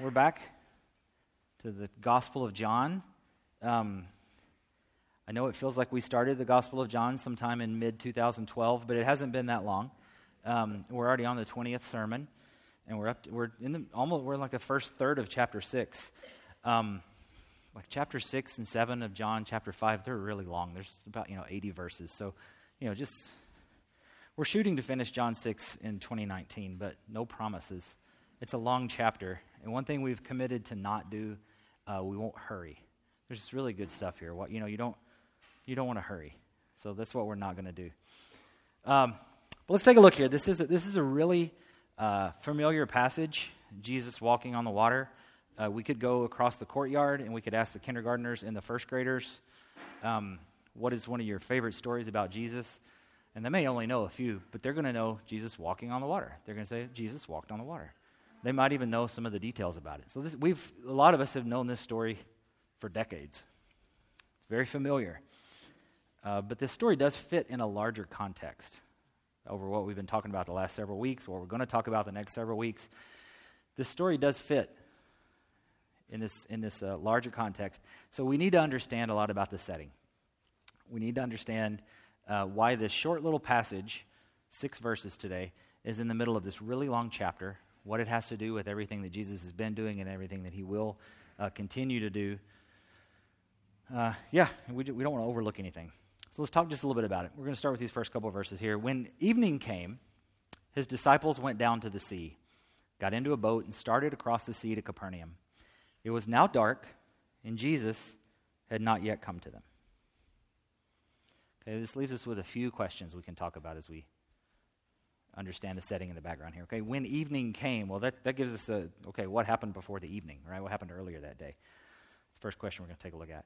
we're back to the Gospel of John. Um, I know it feels like we started the Gospel of John sometime in mid 2012, but it hasn't been that long. Um, we're already on the 20th sermon, and we're up. To, we're in the almost. We're in like the first third of chapter six. Um, like chapter six and seven of John, chapter five, they're really long. There's about you know 80 verses, so you know just we're shooting to finish John six in 2019, but no promises. It's a long chapter, and one thing we've committed to not do, uh, we won't hurry. There's just really good stuff here. What you know, you don't you don't want to hurry, so that's what we're not going to do. Um, but let's take a look here. This is a, this is a really uh, familiar passage. Jesus walking on the water. Uh, we could go across the courtyard and we could ask the kindergartners and the first graders, um, what is one of your favorite stories about Jesus? And they may only know a few, but they're going to know Jesus walking on the water. They're going to say, Jesus walked on the water. They might even know some of the details about it. So this, we've, a lot of us have known this story for decades. It's very familiar. Uh, but this story does fit in a larger context over what we've been talking about the last several weeks, what we're going to talk about the next several weeks. This story does fit in this, in this uh, larger context. So we need to understand a lot about the setting. We need to understand uh, why this short little passage, six verses today, is in the middle of this really long chapter what it has to do with everything that Jesus has been doing and everything that he will uh, continue to do. Uh, yeah, we, we don't want to overlook anything. So let's talk just a little bit about it. We're going to start with these first couple verses here. When evening came, his disciples went down to the sea, got into a boat, and started across the sea to Capernaum. It was now dark, and Jesus had not yet come to them. Okay, this leaves us with a few questions we can talk about as we understand the setting in the background here. Okay, when evening came, well, that, that gives us a, okay, what happened before the evening, right? What happened earlier that day? It's the first question we're going to take a look at.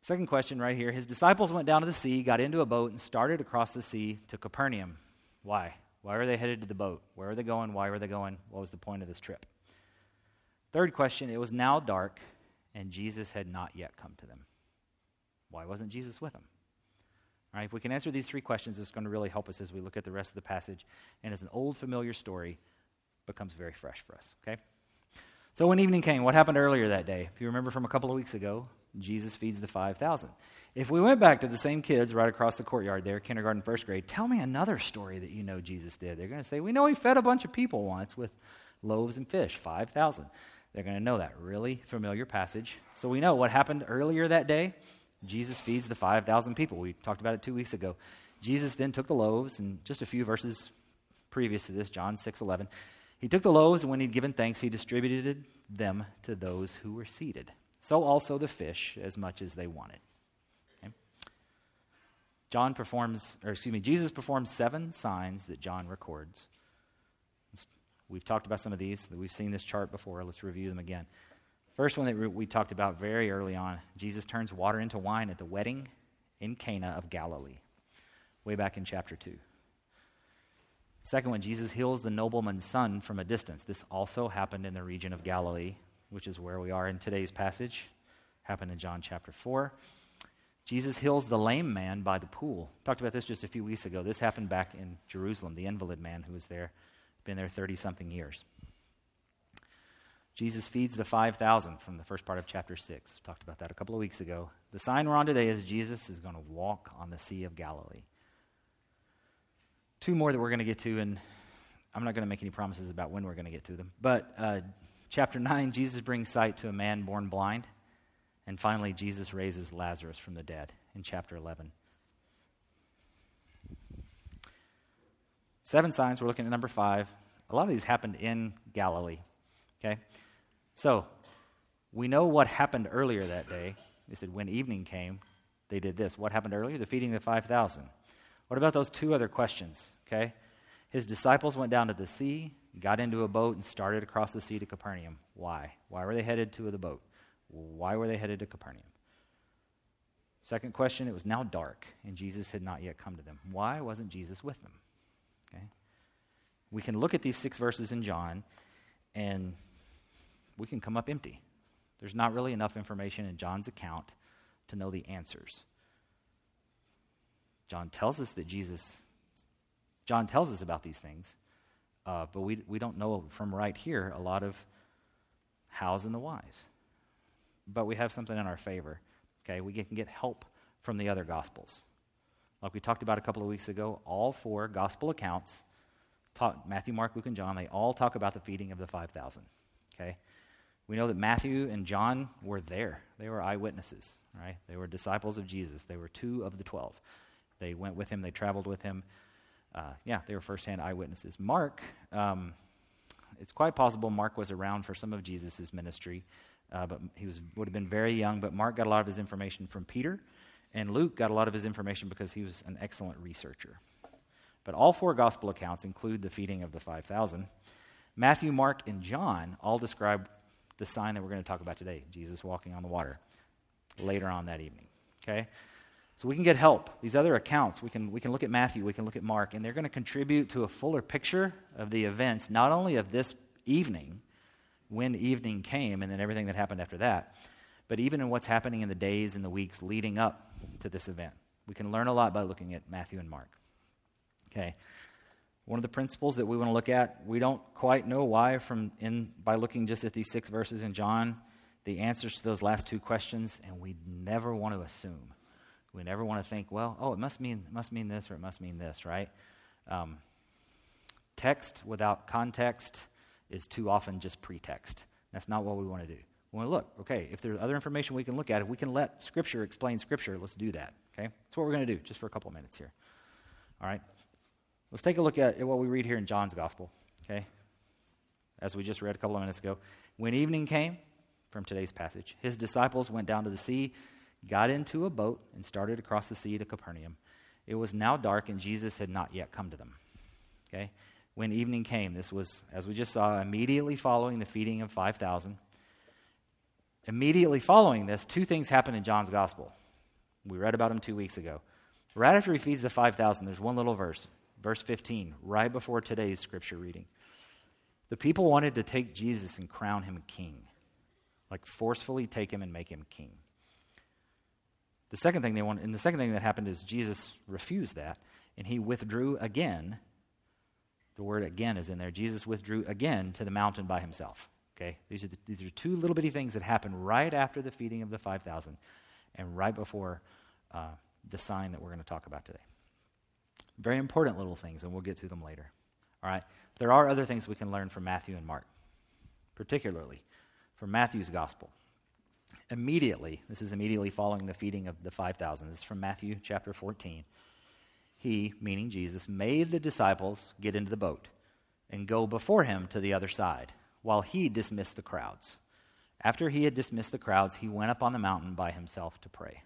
Second question right here His disciples went down to the sea, got into a boat, and started across the sea to Capernaum. Why? Why were they headed to the boat? Where were they going? Why were they going? What was the point of this trip? Third question It was now dark, and Jesus had not yet come to them. Why wasn't Jesus with them? Right? If we can answer these three questions, it's going to really help us as we look at the rest of the passage. And as an old, familiar story becomes very fresh for us. Okay? So when evening came, what happened earlier that day? If you remember from a couple of weeks ago, Jesus feeds the 5,000. If we went back to the same kids right across the courtyard there, kindergarten, first grade, tell me another story that you know Jesus did. They're going to say, We know he fed a bunch of people once with loaves and fish, 5,000. They're going to know that really familiar passage. So we know what happened earlier that day. Jesus feeds the 5,000 people. We talked about it two weeks ago. Jesus then took the loaves, and just a few verses previous to this, John 6 11, he took the loaves, and when he'd given thanks, he distributed them to those who were seated. So also the fish, as much as they wanted. Okay? John performs, or excuse me, Jesus performs seven signs that John records. We've talked about some of these. We've seen this chart before. Let's review them again. First one that we talked about very early on Jesus turns water into wine at the wedding in Cana of Galilee, way back in chapter 2. Second one, Jesus heals the nobleman's son from a distance. This also happened in the region of Galilee, which is where we are in today's passage. Happened in John chapter 4. Jesus heals the lame man by the pool. Talked about this just a few weeks ago. This happened back in Jerusalem, the invalid man who was there, been there 30 something years. Jesus feeds the 5,000 from the first part of chapter 6. Talked about that a couple of weeks ago. The sign we're on today is Jesus is going to walk on the Sea of Galilee. Two more that we're going to get to, and I'm not going to make any promises about when we're going to get to them. But uh, chapter 9, Jesus brings sight to a man born blind. And finally, Jesus raises Lazarus from the dead in chapter 11. Seven signs, we're looking at number five. A lot of these happened in Galilee. Okay? So, we know what happened earlier that day. They said when evening came, they did this. What happened earlier? The feeding of the 5,000. What about those two other questions? Okay? His disciples went down to the sea, got into a boat, and started across the sea to Capernaum. Why? Why were they headed to the boat? Why were they headed to Capernaum? Second question, it was now dark, and Jesus had not yet come to them. Why wasn't Jesus with them? Okay? We can look at these six verses in John, and we can come up empty. There's not really enough information in John's account to know the answers. John tells us that Jesus, John tells us about these things, uh, but we, we don't know from right here a lot of hows and the whys. But we have something in our favor. Okay, we can get help from the other gospels. Like we talked about a couple of weeks ago, all four gospel accounts Matthew, Mark, Luke, and John, they all talk about the feeding of the 5,000. Okay? We know that Matthew and John were there. They were eyewitnesses, right? They were disciples of Jesus. They were two of the 12. They went with him, they traveled with him. Uh, yeah, they were firsthand eyewitnesses. Mark, um, it's quite possible Mark was around for some of Jesus' ministry, uh, but he was, would have been very young. But Mark got a lot of his information from Peter, and Luke got a lot of his information because he was an excellent researcher. But all four gospel accounts include the feeding of the 5,000. Matthew, Mark, and John all describe the sign that we're going to talk about today Jesus walking on the water later on that evening. Okay? So we can get help. These other accounts, we can, we can look at Matthew, we can look at Mark, and they're going to contribute to a fuller picture of the events, not only of this evening, when evening came, and then everything that happened after that, but even in what's happening in the days and the weeks leading up to this event. We can learn a lot by looking at Matthew and Mark. Okay. One of the principles that we want to look at, we don't quite know why from in by looking just at these six verses in John, the answers to those last two questions, and we never want to assume. We never want to think, well, oh, it must mean must mean this or it must mean this, right? Um, text without context is too often just pretext. That's not what we want to do. We want to look, okay, if there's other information we can look at, if we can let Scripture explain Scripture, let's do that, okay? That's what we're going to do just for a couple minutes here. All right? Let's take a look at what we read here in John's Gospel, okay? As we just read a couple of minutes ago. When evening came, from today's passage, his disciples went down to the sea got into a boat, and started across the sea to Capernaum. It was now dark, and Jesus had not yet come to them. Okay? When evening came, this was, as we just saw, immediately following the feeding of 5,000. Immediately following this, two things happened in John's gospel. We read about them two weeks ago. Right after he feeds the 5,000, there's one little verse, verse 15, right before today's scripture reading. The people wanted to take Jesus and crown him king, like forcefully take him and make him king. The second thing they want, and the second thing that happened is Jesus refused that, and he withdrew again. The word again is in there. Jesus withdrew again to the mountain by himself. Okay, these are the, these are two little bitty things that happened right after the feeding of the five thousand, and right before uh, the sign that we're going to talk about today. Very important little things, and we'll get to them later. All right, there are other things we can learn from Matthew and Mark, particularly from Matthew's gospel. Immediately, this is immediately following the feeding of the 5,000. This is from Matthew chapter 14. He, meaning Jesus, made the disciples get into the boat and go before him to the other side while he dismissed the crowds. After he had dismissed the crowds, he went up on the mountain by himself to pray.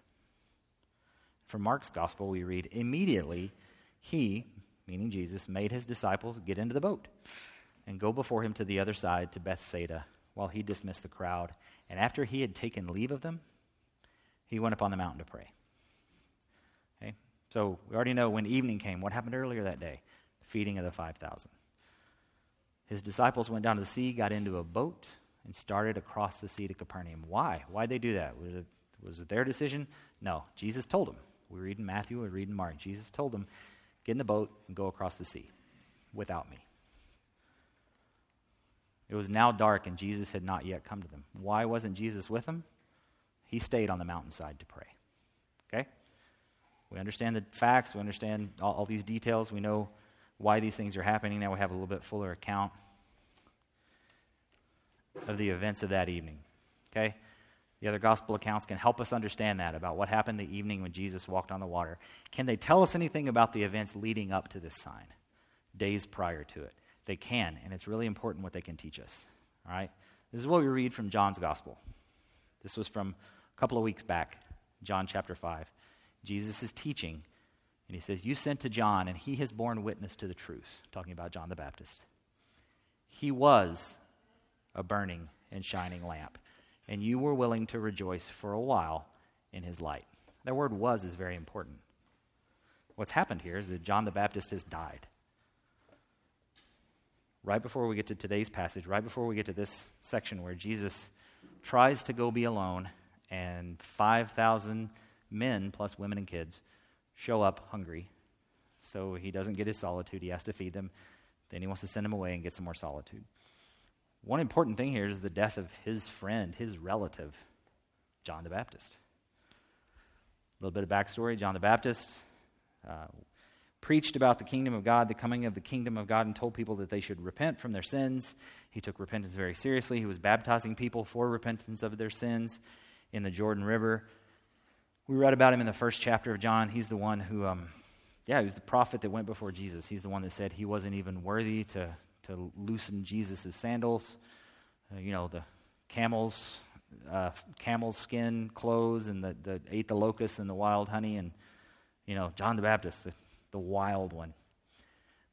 From Mark's gospel, we read, Immediately he, meaning Jesus, made his disciples get into the boat and go before him to the other side to Bethsaida while he dismissed the crowd. And after he had taken leave of them, he went up on the mountain to pray. Okay? So we already know when evening came, what happened earlier that day? Feeding of the 5,000. His disciples went down to the sea, got into a boat, and started across the sea to Capernaum. Why? Why'd they do that? Was it, was it their decision? No. Jesus told them. We read in Matthew, we read in Mark. Jesus told them, get in the boat and go across the sea without me. It was now dark, and Jesus had not yet come to them. Why wasn't Jesus with them? He stayed on the mountainside to pray. Okay? We understand the facts, we understand all, all these details, we know why these things are happening. Now we have a little bit fuller account of the events of that evening. Okay? The other gospel accounts can help us understand that about what happened the evening when Jesus walked on the water. Can they tell us anything about the events leading up to this sign, days prior to it? They can, and it's really important what they can teach us. All right? This is what we read from John's Gospel. This was from a couple of weeks back, John chapter 5. Jesus is teaching, and he says, You sent to John, and he has borne witness to the truth, talking about John the Baptist. He was a burning and shining lamp, and you were willing to rejoice for a while in his light. That word was is very important. What's happened here is that John the Baptist has died right before we get to today's passage, right before we get to this section where Jesus tries to go be alone, and 5,000 men, plus women and kids, show up hungry. So he doesn't get his solitude. He has to feed them. Then he wants to send them away and get some more solitude. One important thing here is the death of his friend, his relative, John the Baptist. A little bit of backstory John the Baptist uh, preached about the kingdom of God, the coming of the kingdom of God, and told people that they should repent from their sins. He took repentance very seriously. He was baptizing people for repentance of their sins in the Jordan River. We read about him in the first chapter of John. He's the one who, um, yeah, he was the prophet that went before Jesus. He's the one that said he wasn't even worthy to, to loosen Jesus' sandals. Uh, you know, the camels, uh, camel skin clothes, and the, the ate the locusts and the wild honey, and you know, John the Baptist, the, the wild one.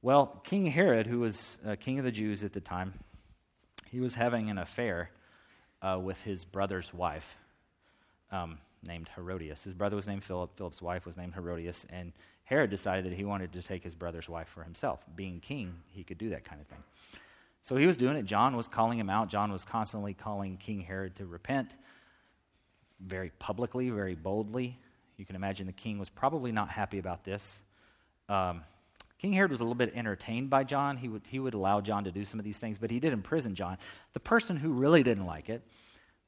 Well, King Herod, who was uh, king of the Jews at the time, he was having an affair uh, with his brother's wife. Um, named Herodias. His brother was named Philip. Philip's wife was named Herodias. And Herod decided that he wanted to take his brother's wife for himself. Being king, he could do that kind of thing. So he was doing it. John was calling him out. John was constantly calling King Herod to repent very publicly, very boldly. You can imagine the king was probably not happy about this. Um, king Herod was a little bit entertained by John. He would, he would allow John to do some of these things, but he did imprison John. The person who really didn't like it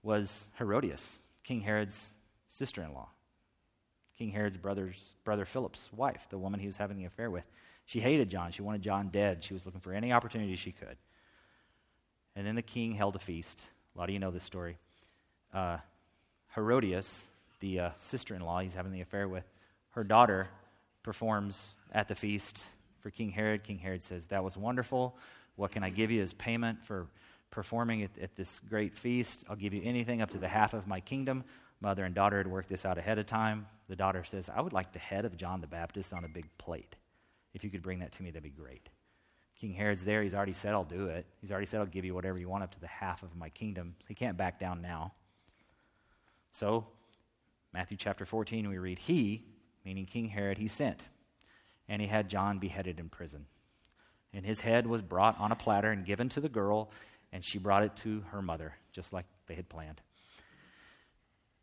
was Herodias, King Herod's sister in law, King Herod's brother's, brother Philip's wife, the woman he was having the affair with. She hated John. She wanted John dead. She was looking for any opportunity she could. And then the king held a feast. A lot of you know this story. Uh, Herodias, the uh, sister in law he's having the affair with, her daughter performs at the feast for King Herod. King Herod says, That was wonderful. What can I give you as payment for performing at, at this great feast? I'll give you anything up to the half of my kingdom. Mother and daughter had worked this out ahead of time. The daughter says, I would like the head of John the Baptist on a big plate. If you could bring that to me, that'd be great. King Herod's there. He's already said, I'll do it. He's already said, I'll give you whatever you want up to the half of my kingdom. So he can't back down now. So, Matthew chapter 14, we read, He, meaning King Herod, he sent, and he had John beheaded in prison. And his head was brought on a platter and given to the girl, and she brought it to her mother, just like they had planned.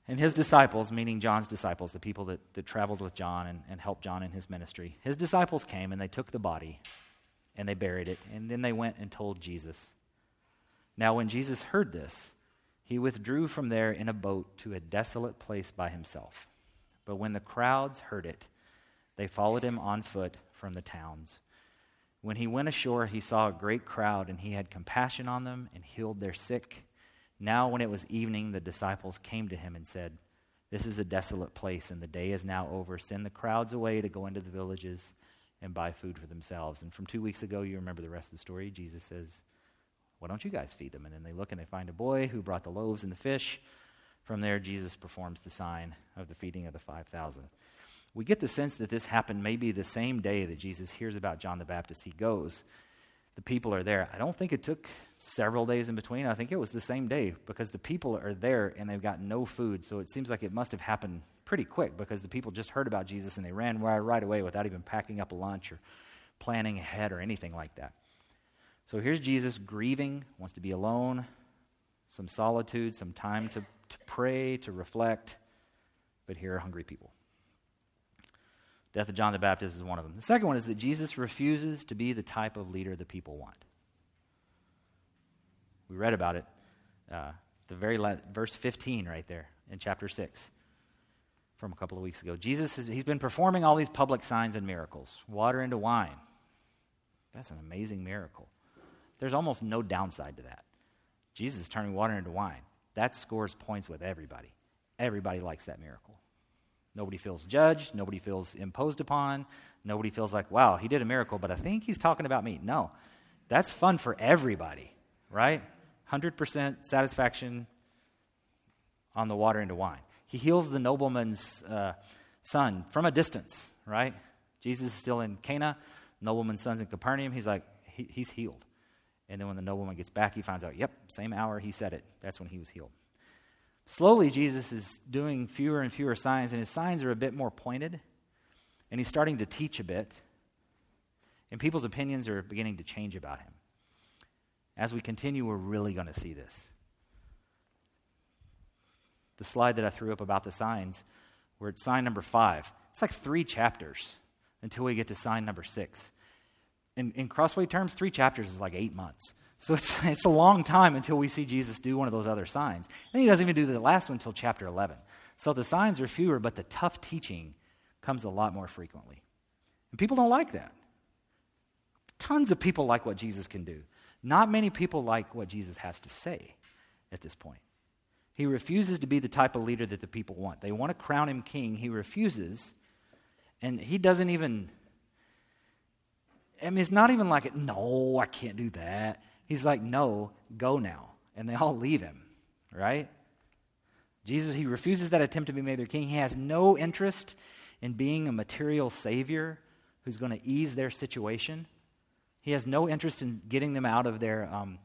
And his disciples, meaning John's disciples, the people that, that traveled with John and, and helped John in his ministry, his disciples came and they took the body and they buried it. And then they went and told Jesus. Now, when Jesus heard this, he withdrew from there in a boat to a desolate place by himself. But when the crowds heard it, they followed him on foot from the towns. When he went ashore, he saw a great crowd, and he had compassion on them and healed their sick now, when it was evening, the disciples came to him and said, This is a desolate place, and the day is now over. Send the crowds away to go into the villages and buy food for themselves. And from two weeks ago, you remember the rest of the story. Jesus says, Why don't you guys feed them? And then they look and they find a boy who brought the loaves and the fish. From there, Jesus performs the sign of the feeding of the 5,000. We get the sense that this happened maybe the same day that Jesus hears about John the Baptist. He goes the people are there. I don't think it took several days in between. I think it was the same day because the people are there and they've got no food. So it seems like it must have happened pretty quick because the people just heard about Jesus and they ran right, away without even packing up a lunch or planning ahead or anything like that. So here's Jesus grieving, wants to be alone, some solitude, some time to, to pray, to reflect. But here are hungry people. Death of John the Baptist is one of them. The second one is that Jesus refuses to be the type of leader the people want. We read about it, uh, the very last, verse 15 right there in chapter 6 from a couple of weeks ago. Jesus, has, he's been performing all these public signs and miracles water into wine. That's an amazing miracle. There's almost no downside to that. Jesus is turning water into wine. That scores points with everybody. Everybody likes that miracle. Nobody feels judged. Nobody feels imposed upon. Nobody feels like, wow, he did a miracle, but I think he's talking about me. No, that's fun for everybody, right? 100% satisfaction on the water into wine. He heals the nobleman's uh, son from a distance, right? Jesus is still in Cana. Nobleman's son's in Capernaum. He's like, he, he's healed. And then when the nobleman gets back, he finds out, yep, same hour he said it. That's when he was healed. Slowly, Jesus is doing fewer and fewer signs, and his signs are a bit more pointed, and he's starting to teach a bit, and people's opinions are beginning to change about him. As we continue, we're really going to see this. The slide that I threw up about the signs, we're at sign number five. It's like three chapters until we get to sign number six. In, in Crossway terms, three chapters is like eight months. So it's, it's a long time until we see Jesus do one of those other signs. And he doesn't even do the last one until chapter 11. So the signs are fewer, but the tough teaching comes a lot more frequently. And people don't like that. Tons of people like what Jesus can do. Not many people like what Jesus has to say at this point. He refuses to be the type of leader that the people want. They want to crown him king. He refuses. And he doesn't even, I mean, it's not even like, no, I can't do that. He's like, no, go now. And they all leave him, right? Jesus, he refuses that attempt to be made their king. He has no interest in being a material savior who's going to ease their situation. He has no interest in getting them out of their um,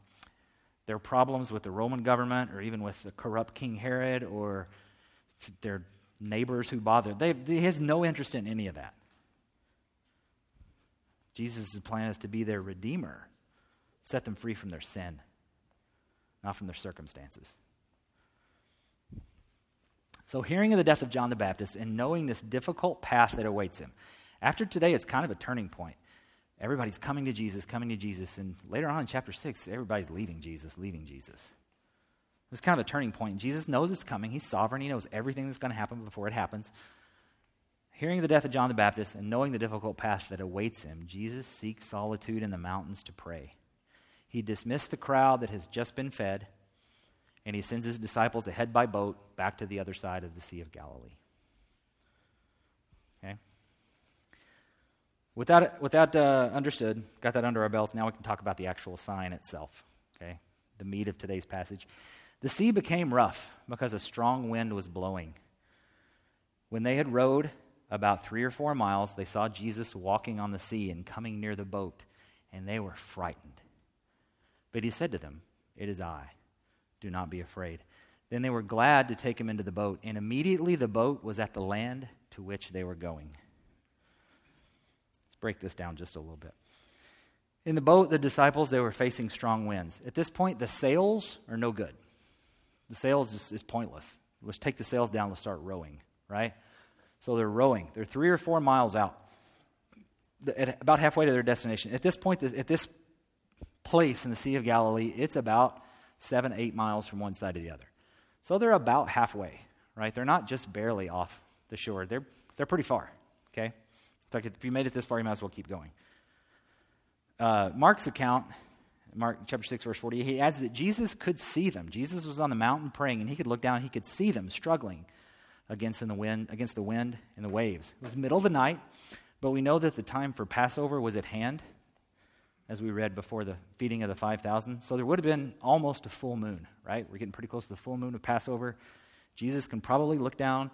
their problems with the Roman government or even with the corrupt King Herod or their neighbors who bother. They, he has no interest in any of that. Jesus' plan is to be their redeemer, set them free from their sin, not from their circumstances. So, hearing of the death of John the Baptist and knowing this difficult path that awaits him, after today, it's kind of a turning point. Everybody's coming to Jesus, coming to Jesus. And later on in chapter 6, everybody's leaving Jesus, leaving Jesus. It's kind of a turning point. Jesus knows it's coming. He's sovereign. He knows everything that's going to happen before it happens. Hearing the death of John the Baptist and knowing the difficult path that awaits him, Jesus seeks solitude in the mountains to pray. He dismissed the crowd that has just been fed, and he sends his disciples ahead by boat back to the other side of the Sea of Galilee. Okay? With that, with that uh, understood, got that under our belts, now we can talk about the actual sign itself, okay? The meat of today's passage. The sea became rough because a strong wind was blowing. When they had rowed about three or four miles, they saw Jesus walking on the sea and coming near the boat, and they were frightened. But he said to them, It is I. Do not be afraid. Then they were glad to take him into the boat, and immediately the boat was at the land to which they were going Let's break this down just a little bit. In the boat, the disciples, they were facing strong winds. At this point, the sails are no good. The sails is, is pointless. Let's take the sails down, let's start rowing, right? So they're rowing. They're three or four miles out, at about halfway to their destination. At this point, at this place in the Sea of Galilee, it's about seven, eight miles from one side to the other. So they're about halfway, right? They're not just barely off the shore, they're, they're pretty far, okay? In fact, if you made it this far, you might as well keep going. Uh, Mark's account, Mark chapter 6, verse 40, he adds that Jesus could see them. Jesus was on the mountain praying, and he could look down, he could see them struggling against, in the wind, against the wind and the waves. It was the middle of the night, but we know that the time for Passover was at hand, as we read before the feeding of the 5,000. So there would have been almost a full moon, right? We're getting pretty close to the full moon of Passover. Jesus can probably look down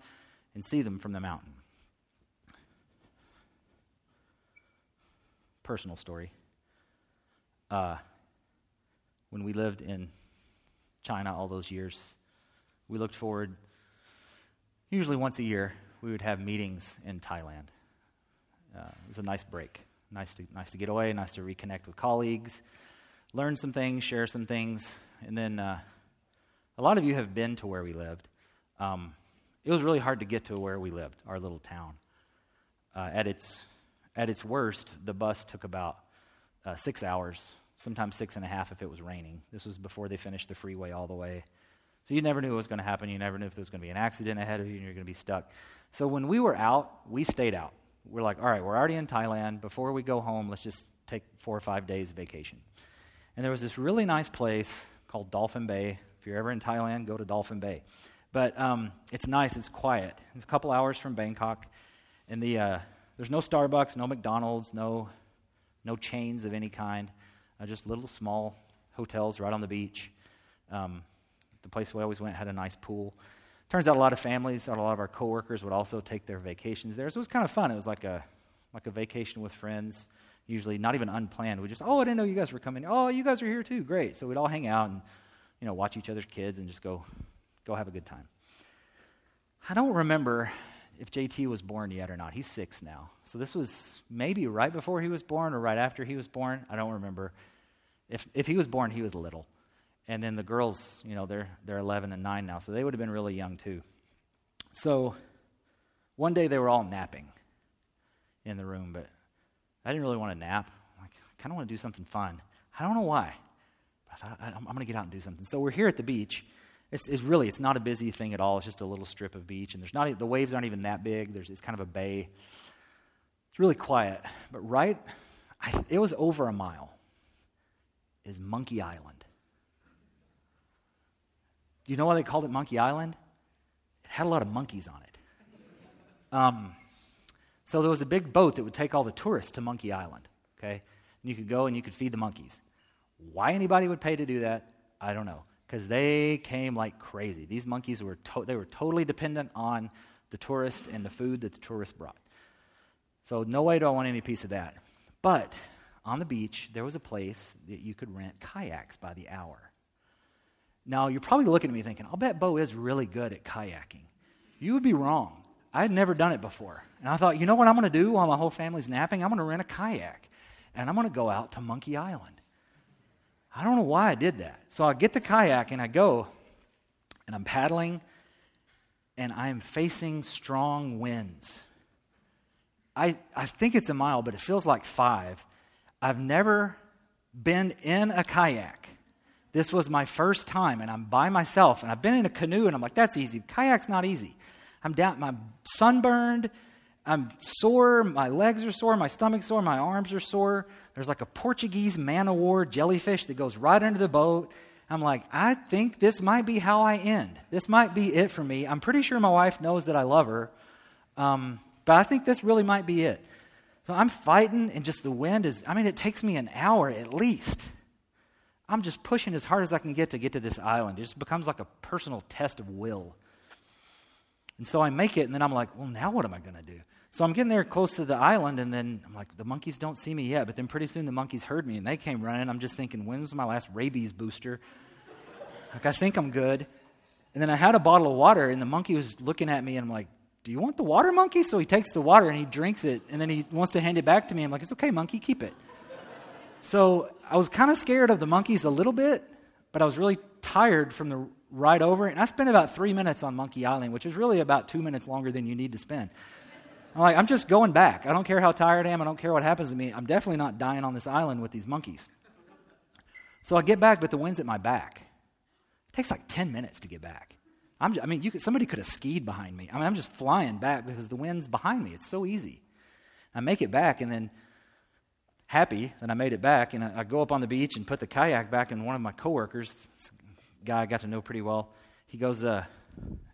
and see them from the mountain. personal story. Uh, when we lived in China all those years, we looked forward, usually once a year, we would have meetings in Thailand. Uh, it was a nice break. Nice to, nice to get away, nice to reconnect with colleagues, learn some things, share some things. And then uh, a lot of you have been to where we lived. Um, it was really hard to get to where we lived, our little town. Uh, at its at its worst, the bus took about uh, six hours, sometimes six and a half if it was raining. This was before they finished the freeway all the way. So you never knew what was going to happen. You never knew if there was going to be an accident ahead of you and you're going to be stuck. So when we were out, we stayed out. We're like, all right, we're already in Thailand. Before we go home, let's just take four or five days vacation. And there was this really nice place called Dolphin Bay. If you're ever in Thailand, go to Dolphin Bay. But um, it's nice, it's quiet. It's a couple hours from Bangkok. And the, uh, there's no Starbucks, no McDonald's, no, no chains of any kind, uh, just little small hotels right on the beach. Um, the place we always went had a nice pool. Turns out a lot of families, a lot of our coworkers would also take their vacations there. So it was kind of fun. It was like a, like a vacation with friends, usually not even unplanned. We just, oh, I didn't know you guys were coming. Oh, you guys are here too. Great. So we'd all hang out and, you know, watch each other's kids and just go, go have a good time. I don't remember if JT was born yet or not. He's six now. So this was maybe right before he was born or right after he was born. I don't remember. If, if he was born, he was little. And then the girls, you know, they're, they're 11 and 9 now, so they would have been really young too. So one day they were all napping in the room, but I didn't really want to nap. Like, I kind of want to do something fun. I don't know why. I thought, I, am going to get out and do something. So we're here at the beach. It's, it's, really, it's not a busy thing at all. It's just a little strip of beach. And there's not, the waves aren't even that big. There's, it's kind of a bay. It's really quiet. But right, I, it was over a mile, is Monkey Island. Do you know why they called it Monkey Island? It had a lot of monkeys on it. Um, so there was a big boat that would take all the tourists to Monkey Island, okay? And you could go and you could feed the monkeys. Why anybody would pay to do that, I don't know. Because they came like crazy. These monkeys were, to- they were totally dependent on the tourist and the food that the tourists brought. So no way do I want any piece of that. But on the beach, there was a place that you could rent kayaks by the hour. Now, you're probably looking at me thinking, I'll bet Bo is really good at kayaking. You would be wrong. I had never done it before. And I thought, you know what I'm going to do while my whole family's napping? I'm going to rent a kayak and I'm going to go out to Monkey Island. I don't know why I did that. So I get the kayak and I go and I'm paddling and I'm facing strong winds. I, I think it's a mile, but it feels like five. I've never been in a kayak. This was my first time, and I'm by myself, and I've been in a canoe, and I'm like, that's easy. Kayak's not easy. I'm down, I'm sunburned, I'm sore, my legs are sore, my stomach's sore, my arms are sore. There's like a Portuguese man o' war jellyfish that goes right under the boat. I'm like, I think this might be how I end. This might be it for me. I'm pretty sure my wife knows that I love her, um, but I think this really might be it. So I'm fighting, and just the wind is, I mean, it takes me an hour at least. I'm just pushing as hard as I can get to get to this island. It just becomes like a personal test of will. And so I make it, and then I'm like, well, now what am I going to do? So I'm getting there close to the island, and then I'm like, the monkeys don't see me yet. But then pretty soon the monkeys heard me, and they came running. I'm just thinking, when was my last rabies booster? Like, I think I'm good. And then I had a bottle of water, and the monkey was looking at me, and I'm like, do you want the water, monkey? So he takes the water and he drinks it, and then he wants to hand it back to me. I'm like, it's okay, monkey, keep it. So I was kind of scared of the monkeys a little bit, but I was really tired from the ride over. And I spent about three minutes on Monkey Island, which is really about two minutes longer than you need to spend. I'm like, I'm just going back. I don't care how tired I am. I don't care what happens to me. I'm definitely not dying on this island with these monkeys. So I get back, but the wind's at my back. It takes like 10 minutes to get back. Just, i mean, could, somebody could have skied behind me. I mean, I'm just flying back because the wind's behind me. It's so easy. I make it back, and then happy that I made it back, and I, I go up on the beach and put the kayak back, and one of my coworkers, guy I got to know pretty well, he goes, uh,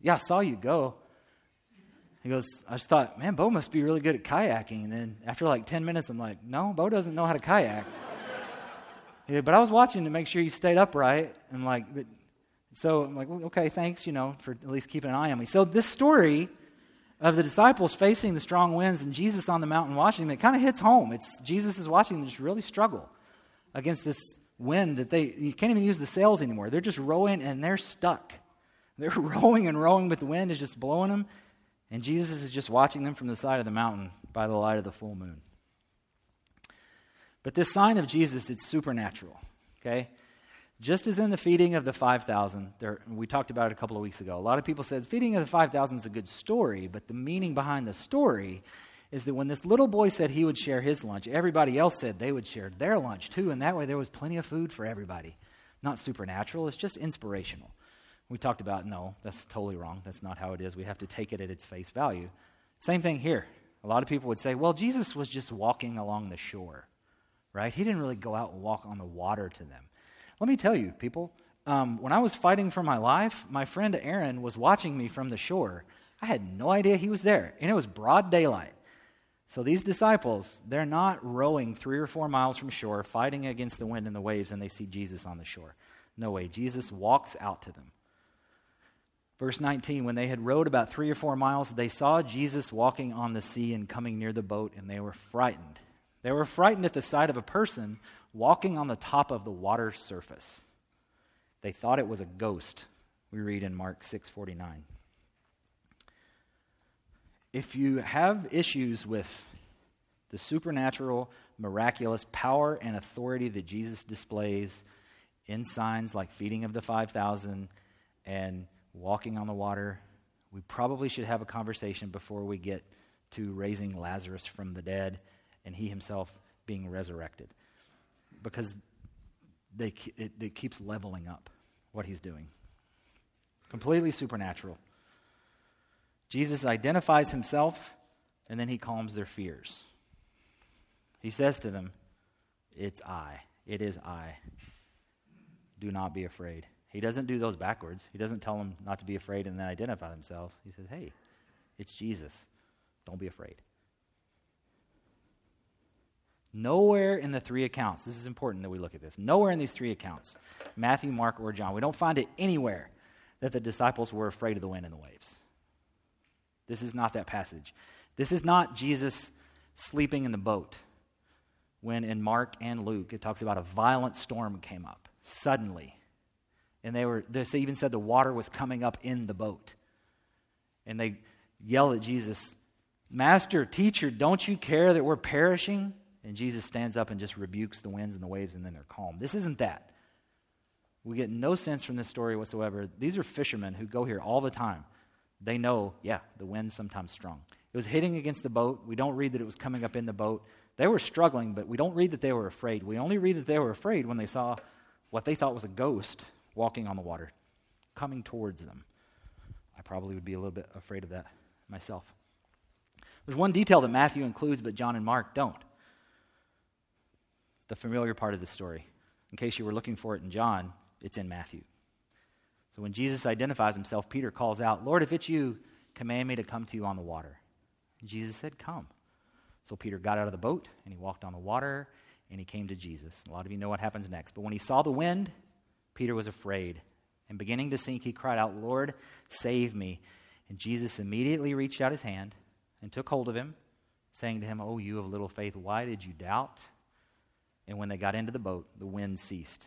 "Yeah, I saw you go." He goes, I just thought, man, Bo must be really good at kayaking. And then after like 10 minutes, I'm like, no, Bo doesn't know how to kayak. yeah, but I was watching to make sure you stayed upright. And like, but, so I'm like, well, okay, thanks, you know, for at least keeping an eye on me. So this story of the disciples facing the strong winds and Jesus on the mountain watching them, it kind of hits home. It's Jesus is watching them just really struggle against this wind that they you can't even use the sails anymore. They're just rowing and they're stuck. They're rowing and rowing, but the wind is just blowing them, and Jesus is just watching them from the side of the mountain by the light of the full moon. But this sign of Jesus, it's supernatural. Okay? Just as in the feeding of the 5,000, we talked about it a couple of weeks ago. A lot of people said feeding of the 5,000 is a good story, but the meaning behind the story is that when this little boy said he would share his lunch, everybody else said they would share their lunch too, and that way there was plenty of food for everybody. Not supernatural, it's just inspirational. We talked about no, that's totally wrong. That's not how it is. We have to take it at its face value. Same thing here. A lot of people would say, well, Jesus was just walking along the shore, right? He didn't really go out and walk on the water to them. Let me tell you, people, um, when I was fighting for my life, my friend Aaron was watching me from the shore. I had no idea he was there, and it was broad daylight. So these disciples, they're not rowing three or four miles from shore, fighting against the wind and the waves, and they see Jesus on the shore. No way. Jesus walks out to them. Verse 19 When they had rowed about three or four miles, they saw Jesus walking on the sea and coming near the boat, and they were frightened. They were frightened at the sight of a person walking on the top of the water surface. They thought it was a ghost. We read in Mark 6:49. If you have issues with the supernatural, miraculous power and authority that Jesus displays in signs like feeding of the 5,000 and walking on the water, we probably should have a conversation before we get to raising Lazarus from the dead and he himself being resurrected because they, it, it keeps leveling up what he's doing. Completely supernatural. Jesus identifies himself and then he calms their fears. He says to them, It's I. It is I. Do not be afraid. He doesn't do those backwards. He doesn't tell them not to be afraid and then identify themselves. He says, Hey, it's Jesus. Don't be afraid. Nowhere in the three accounts, this is important that we look at this. Nowhere in these three accounts, Matthew, Mark, or John, we don't find it anywhere that the disciples were afraid of the wind and the waves. This is not that passage. This is not Jesus sleeping in the boat when in Mark and Luke it talks about a violent storm came up suddenly. And they were, they even said the water was coming up in the boat. And they yell at Jesus, Master, teacher, don't you care that we're perishing? And Jesus stands up and just rebukes the winds and the waves, and then they're calm. This isn't that. We get no sense from this story whatsoever. These are fishermen who go here all the time. They know, yeah, the wind's sometimes strong. It was hitting against the boat. We don't read that it was coming up in the boat. They were struggling, but we don't read that they were afraid. We only read that they were afraid when they saw what they thought was a ghost walking on the water, coming towards them. I probably would be a little bit afraid of that myself. There's one detail that Matthew includes, but John and Mark don't the familiar part of the story. In case you were looking for it in John, it's in Matthew. So when Jesus identifies himself, Peter calls out, Lord, if it's you, command me to come to you on the water. And Jesus said, Come. So Peter got out of the boat and he walked on the water and he came to Jesus. A lot of you know what happens next. But when he saw the wind, Peter was afraid. And beginning to sink, he cried out, Lord, save me. And Jesus immediately reached out his hand and took hold of him, saying to him, Oh, you of little faith, why did you doubt? And when they got into the boat, the wind ceased.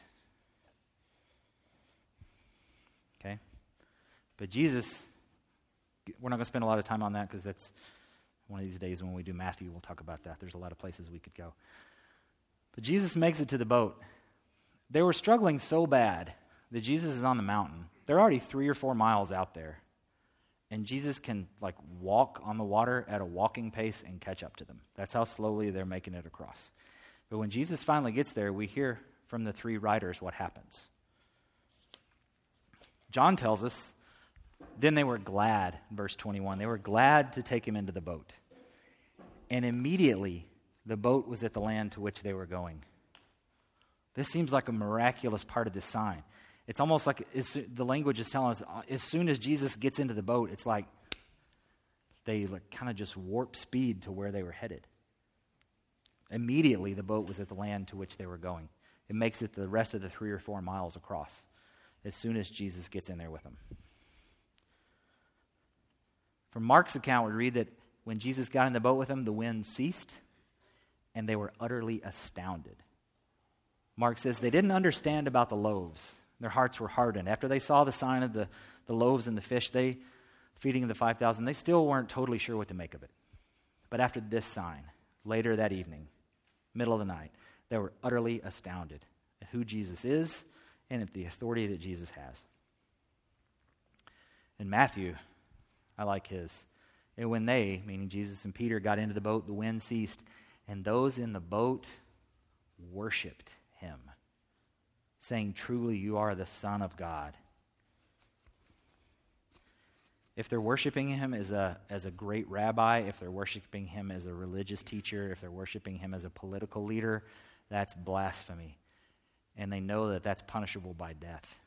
Okay? But Jesus, we're not going to spend a lot of time on that because that's one of these days when we do Matthew, we'll talk about that. There's a lot of places we could go. But Jesus makes it to the boat. They were struggling so bad that Jesus is on the mountain. They're already three or four miles out there. And Jesus can, like, walk on the water at a walking pace and catch up to them. That's how slowly they're making it across. But when Jesus finally gets there, we hear from the three writers what happens. John tells us, then they were glad, verse 21. They were glad to take him into the boat. And immediately the boat was at the land to which they were going. This seems like a miraculous part of this sign. It's almost like the language is telling us uh, as soon as Jesus gets into the boat, it's like they like kind of just warp speed to where they were headed. Immediately, the boat was at the land to which they were going. It makes it the rest of the three or four miles across as soon as Jesus gets in there with them. From Mark's account, we read that when Jesus got in the boat with them, the wind ceased and they were utterly astounded. Mark says they didn't understand about the loaves. Their hearts were hardened. After they saw the sign of the, the loaves and the fish, they feeding the 5,000, they still weren't totally sure what to make of it. But after this sign, later that evening, middle of the night, they were utterly astounded at who Jesus is and at the authority that Jesus has. In Matthew, I like his. And when they, meaning Jesus and Peter, got into the boat, the wind ceased, and those in the boat worshiped him, saying, Truly, you are the Son of God. If they're worshiping him as a, as a great rabbi, if they're worshiping him as a religious teacher, if they're worshiping him as a political leader, that's blasphemy. And they know that that's punishable by death.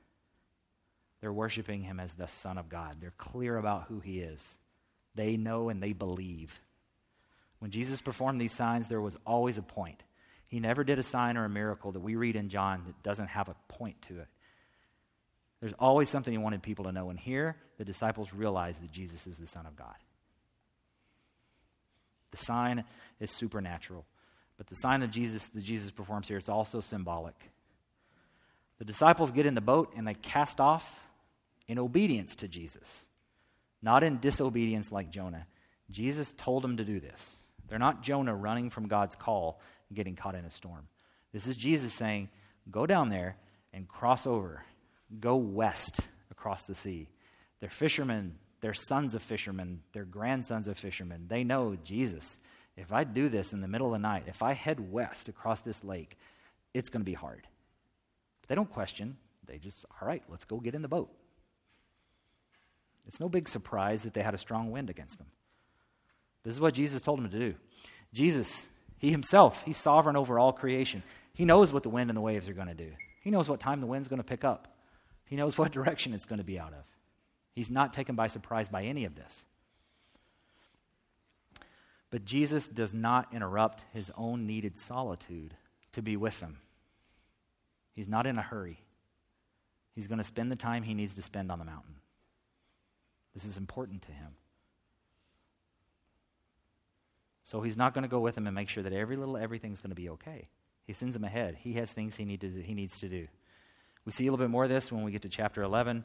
They're worshiping him as the Son of God. They're clear about who he is. They know and they believe. When Jesus performed these signs, there was always a point. He never did a sign or a miracle that we read in John that doesn't have a point to it. There's always something he wanted people to know. And here, the disciples realize that Jesus is the Son of God. The sign is supernatural. But the sign of Jesus that Jesus performs here, it's also symbolic. The disciples get in the boat and they cast off in obedience to Jesus, not in disobedience like Jonah. Jesus told them to do this. They're not Jonah running from God's call and getting caught in a storm. This is Jesus saying, Go down there and cross over go west across the sea. They're fishermen, they're sons of fishermen, they're grandsons of fishermen. They know Jesus. If I do this in the middle of the night, if I head west across this lake, it's going to be hard. They don't question. They just, all right, let's go get in the boat. It's no big surprise that they had a strong wind against them. This is what Jesus told them to do. Jesus, He Himself, He's sovereign over all creation. He knows what the wind and the waves are going to do, He knows what time the wind's going to pick up, He knows what direction it's going to be out of. He's not taken by surprise by any of this. But Jesus does not interrupt his own needed solitude to be with them. He's not in a hurry. He's going to spend the time he needs to spend on the mountain. This is important to him. So he's not going to go with them and make sure that every little everything's going to be okay. He sends them ahead. He has things he, need to do, he needs to do. We see a little bit more of this when we get to chapter 11.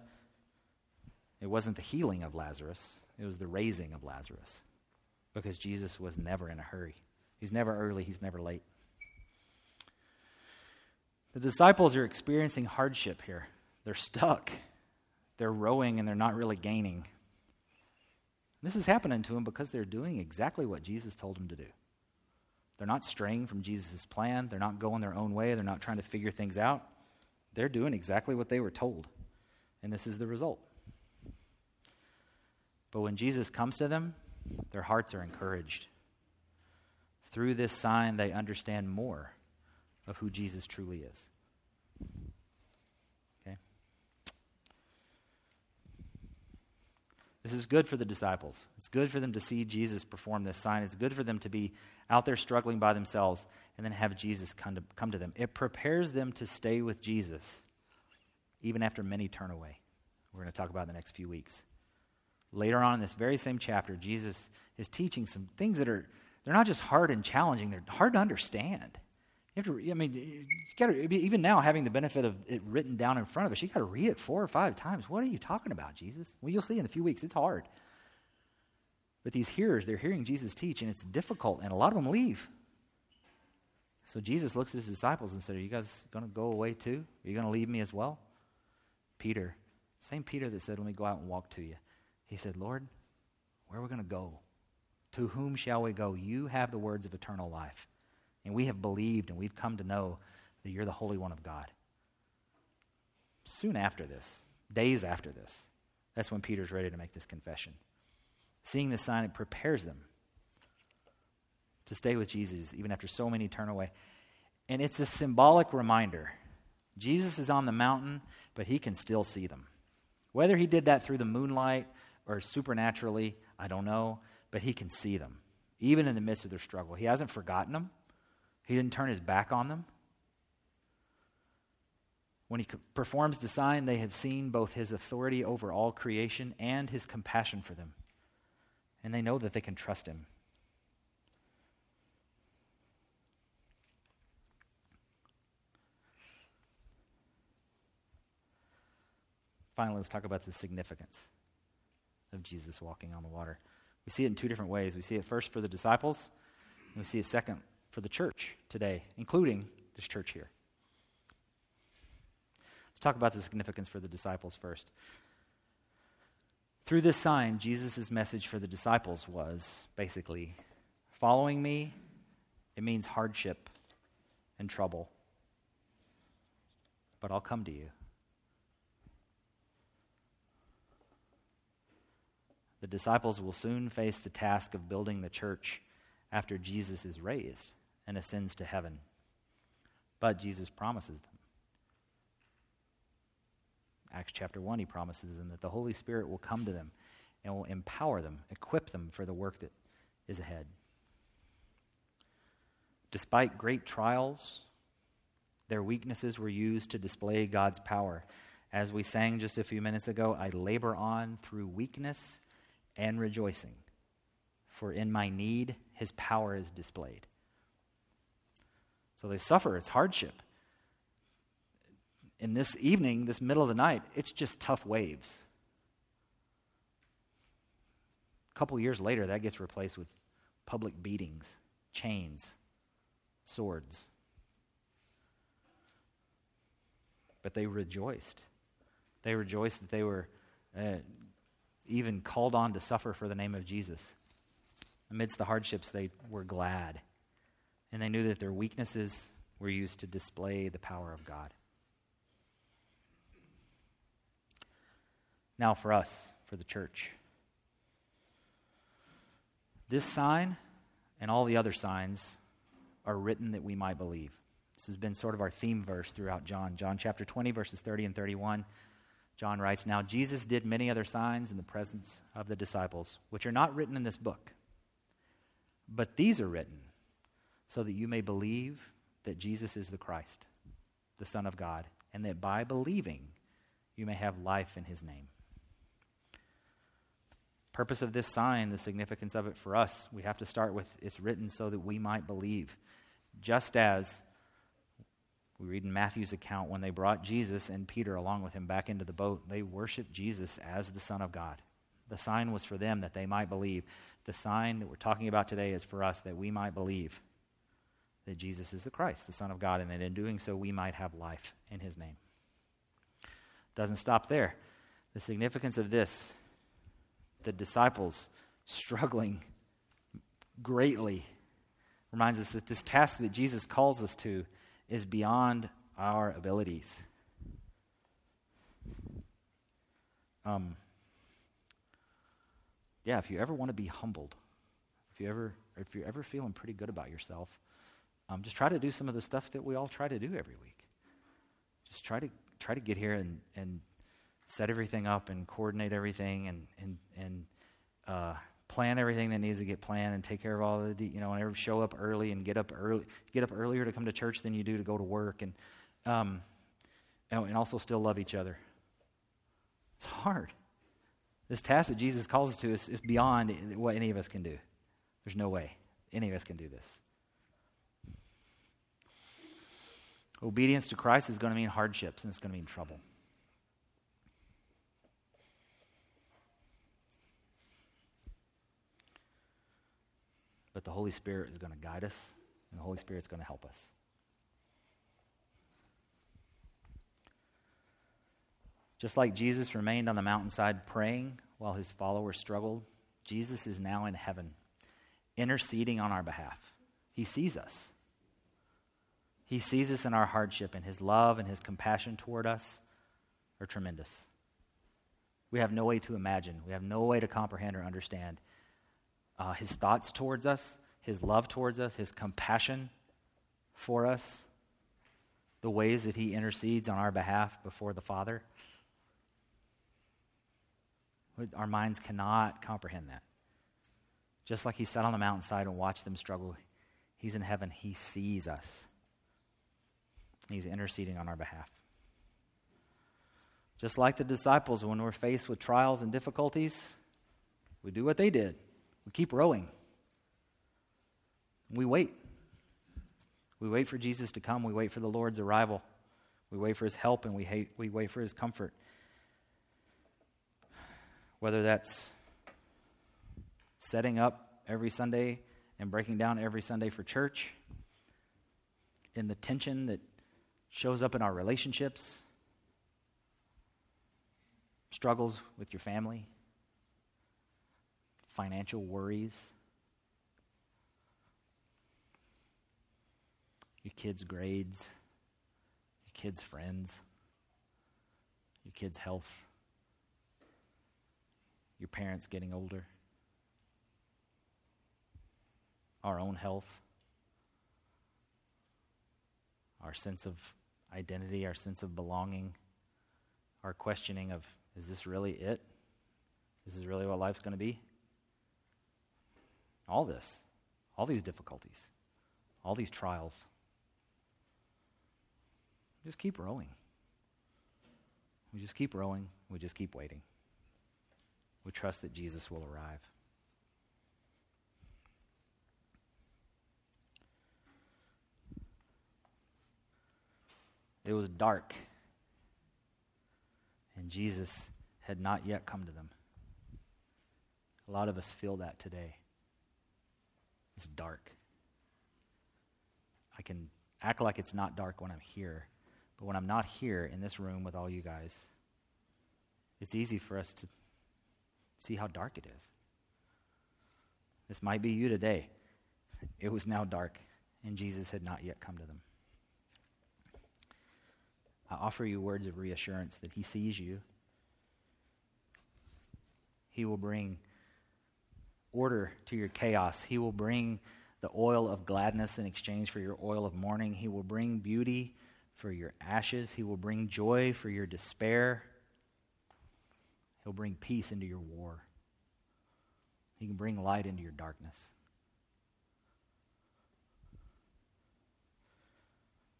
It wasn't the healing of Lazarus, it was the raising of Lazarus because Jesus was never in a hurry. He's never early, he's never late. The disciples are experiencing hardship here. They're stuck. They're rowing and they're not really gaining. This is happening to them because they're doing exactly what Jesus told them to do. They're not straying from Jesus' plan. They're not going their own way. They're not trying to figure things out. They're doing exactly what they were told. And this is the result. But when Jesus comes to them, their hearts are encouraged. Through this sign, they understand more of who Jesus truly is. This is good for the disciples. It's good for them to see Jesus perform this sign. It's good for them to be out there struggling by themselves and then have Jesus come to, come to them. It prepares them to stay with Jesus even after many turn away. We're going to talk about in the next few weeks. Later on in this very same chapter, Jesus is teaching some things that are, they're not just hard and challenging, they're hard to understand. You have to, I mean, you gotta, even now, having the benefit of it written down in front of us, you got to read it four or five times. What are you talking about, Jesus? Well, you'll see in a few weeks, it's hard. But these hearers, they're hearing Jesus teach, and it's difficult, and a lot of them leave. So Jesus looks at his disciples and said, Are you guys going to go away too? Are you going to leave me as well? Peter, same Peter that said, Let me go out and walk to you. He said, Lord, where are we going to go? To whom shall we go? You have the words of eternal life. And we have believed and we've come to know that you're the Holy One of God. Soon after this, days after this, that's when Peter's ready to make this confession. Seeing this sign, it prepares them to stay with Jesus even after so many turn away. And it's a symbolic reminder. Jesus is on the mountain, but he can still see them. Whether he did that through the moonlight or supernaturally, I don't know, but he can see them, even in the midst of their struggle. He hasn't forgotten them, he didn't turn his back on them. When he performs the sign, they have seen both his authority over all creation and his compassion for them. And they know that they can trust him. Finally, let's talk about the significance of Jesus walking on the water. We see it in two different ways. We see it first for the disciples, and we see it second for the church today, including this church here. Let's talk about the significance for the disciples first. Through this sign, Jesus' message for the disciples was basically following me, it means hardship and trouble. But I'll come to you. The disciples will soon face the task of building the church after Jesus is raised and ascends to heaven. But Jesus promises them. Acts chapter 1, he promises them that the Holy Spirit will come to them and will empower them, equip them for the work that is ahead. Despite great trials, their weaknesses were used to display God's power. As we sang just a few minutes ago, I labor on through weakness and rejoicing, for in my need his power is displayed. So they suffer, it's hardship. In this evening, this middle of the night, it's just tough waves. A couple years later, that gets replaced with public beatings, chains, swords. But they rejoiced. They rejoiced that they were uh, even called on to suffer for the name of Jesus. Amidst the hardships, they were glad and they knew that their weaknesses were used to display the power of God. Now, for us, for the church, this sign and all the other signs are written that we might believe. This has been sort of our theme verse throughout John. John chapter 20, verses 30 and 31. John writes, Now Jesus did many other signs in the presence of the disciples, which are not written in this book, but these are written so that you may believe that Jesus is the Christ, the Son of God, and that by believing you may have life in his name. Purpose of this sign, the significance of it for us, we have to start with it's written so that we might believe. Just as we read in Matthew's account when they brought Jesus and Peter along with him back into the boat, they worshiped Jesus as the Son of God. The sign was for them that they might believe. The sign that we're talking about today is for us that we might believe that Jesus is the Christ, the Son of God, and that in doing so we might have life in his name. Doesn't stop there. The significance of this, the disciples struggling greatly, reminds us that this task that Jesus calls us to is beyond our abilities. Um, yeah, if you ever want to be humbled, if you ever, if you're ever feeling pretty good about yourself, um, just try to do some of the stuff that we all try to do every week. Just try to try to get here and, and set everything up and coordinate everything and and and uh, plan everything that needs to get planned and take care of all the de- you know and show up early and get up early get up earlier to come to church than you do to go to work and um, and, also still love each other. It's hard. This task that Jesus calls us to is, is beyond what any of us can do. There's no way any of us can do this. Obedience to Christ is going to mean hardships and it's going to mean trouble. But the Holy Spirit is going to guide us, and the Holy Spirit is going to help us. Just like Jesus remained on the mountainside praying while his followers struggled, Jesus is now in heaven, interceding on our behalf. He sees us. He sees us in our hardship, and his love and his compassion toward us are tremendous. We have no way to imagine, we have no way to comprehend or understand uh, his thoughts towards us, his love towards us, his compassion for us, the ways that he intercedes on our behalf before the Father. Our minds cannot comprehend that. Just like he sat on the mountainside and watched them struggle, he's in heaven. He sees us. He's interceding on our behalf. Just like the disciples, when we're faced with trials and difficulties, we do what they did. We keep rowing. We wait. We wait for Jesus to come. We wait for the Lord's arrival. We wait for his help and we, hate, we wait for his comfort whether that's setting up every Sunday and breaking down every Sunday for church, in the tension that shows up in our relationships, struggles with your family, financial worries, your kids' grades, your kids' friends, your kids' health your parents getting older, our own health, our sense of identity, our sense of belonging, our questioning of is this really it? Is this really what life's going to be? All this, all these difficulties, all these trials. Just keep rowing. We just keep rowing. We just keep waiting. We trust that Jesus will arrive. It was dark, and Jesus had not yet come to them. A lot of us feel that today. It's dark. I can act like it's not dark when I'm here, but when I'm not here in this room with all you guys, it's easy for us to See how dark it is. This might be you today. It was now dark, and Jesus had not yet come to them. I offer you words of reassurance that He sees you, He will bring order to your chaos. He will bring the oil of gladness in exchange for your oil of mourning. He will bring beauty for your ashes. He will bring joy for your despair. He'll bring peace into your war. He can bring light into your darkness.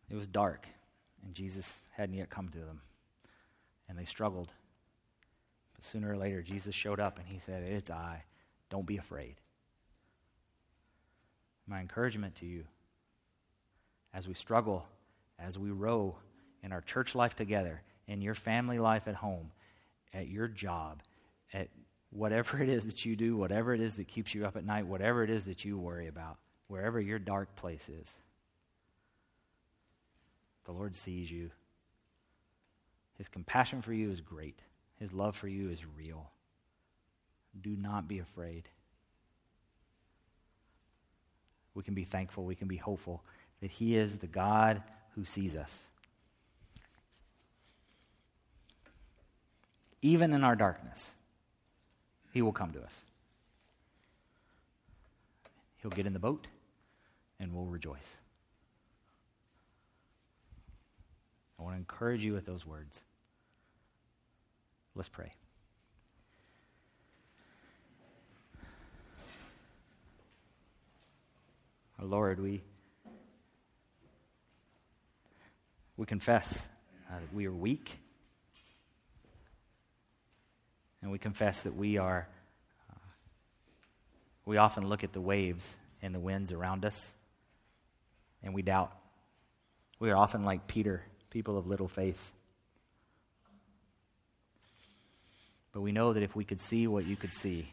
It was dark, and Jesus hadn't yet come to them. And they struggled. But sooner or later, Jesus showed up and he said, It's I. Don't be afraid. My encouragement to you as we struggle, as we row in our church life together, in your family life at home, at your job, at whatever it is that you do, whatever it is that keeps you up at night, whatever it is that you worry about, wherever your dark place is. The Lord sees you. His compassion for you is great. His love for you is real. Do not be afraid. We can be thankful, we can be hopeful that He is the God who sees us. Even in our darkness, He will come to us. He'll get in the boat and we'll rejoice. I want to encourage you with those words. Let's pray. Our Lord, we, we confess uh, that we are weak. And we confess that we are, uh, we often look at the waves and the winds around us and we doubt. We are often like Peter, people of little faith. But we know that if we could see what you could see,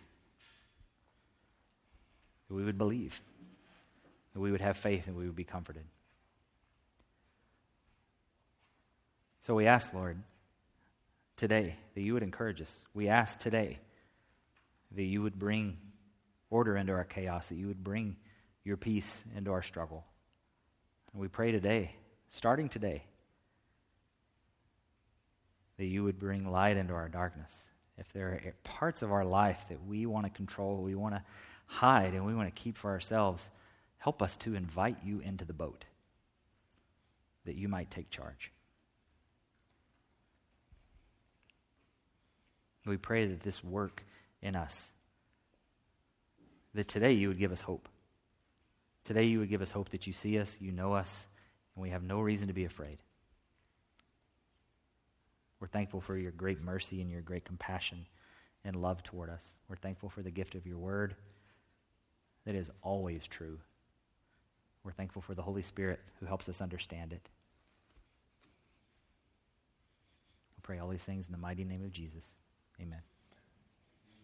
we would believe that we would have faith and we would be comforted. So we ask, Lord, today that you would encourage us. We ask today that you would bring order into our chaos, that you would bring your peace into our struggle. And we pray today, starting today, that you would bring light into our darkness. If there are parts of our life that we want to control, we want to hide, and we want to keep for ourselves, Help us to invite you into the boat that you might take charge. We pray that this work in us, that today you would give us hope. Today you would give us hope that you see us, you know us, and we have no reason to be afraid. We're thankful for your great mercy and your great compassion and love toward us. We're thankful for the gift of your word that is always true we're thankful for the Holy Spirit who helps us understand it. We pray all these things in the mighty name of Jesus. Amen.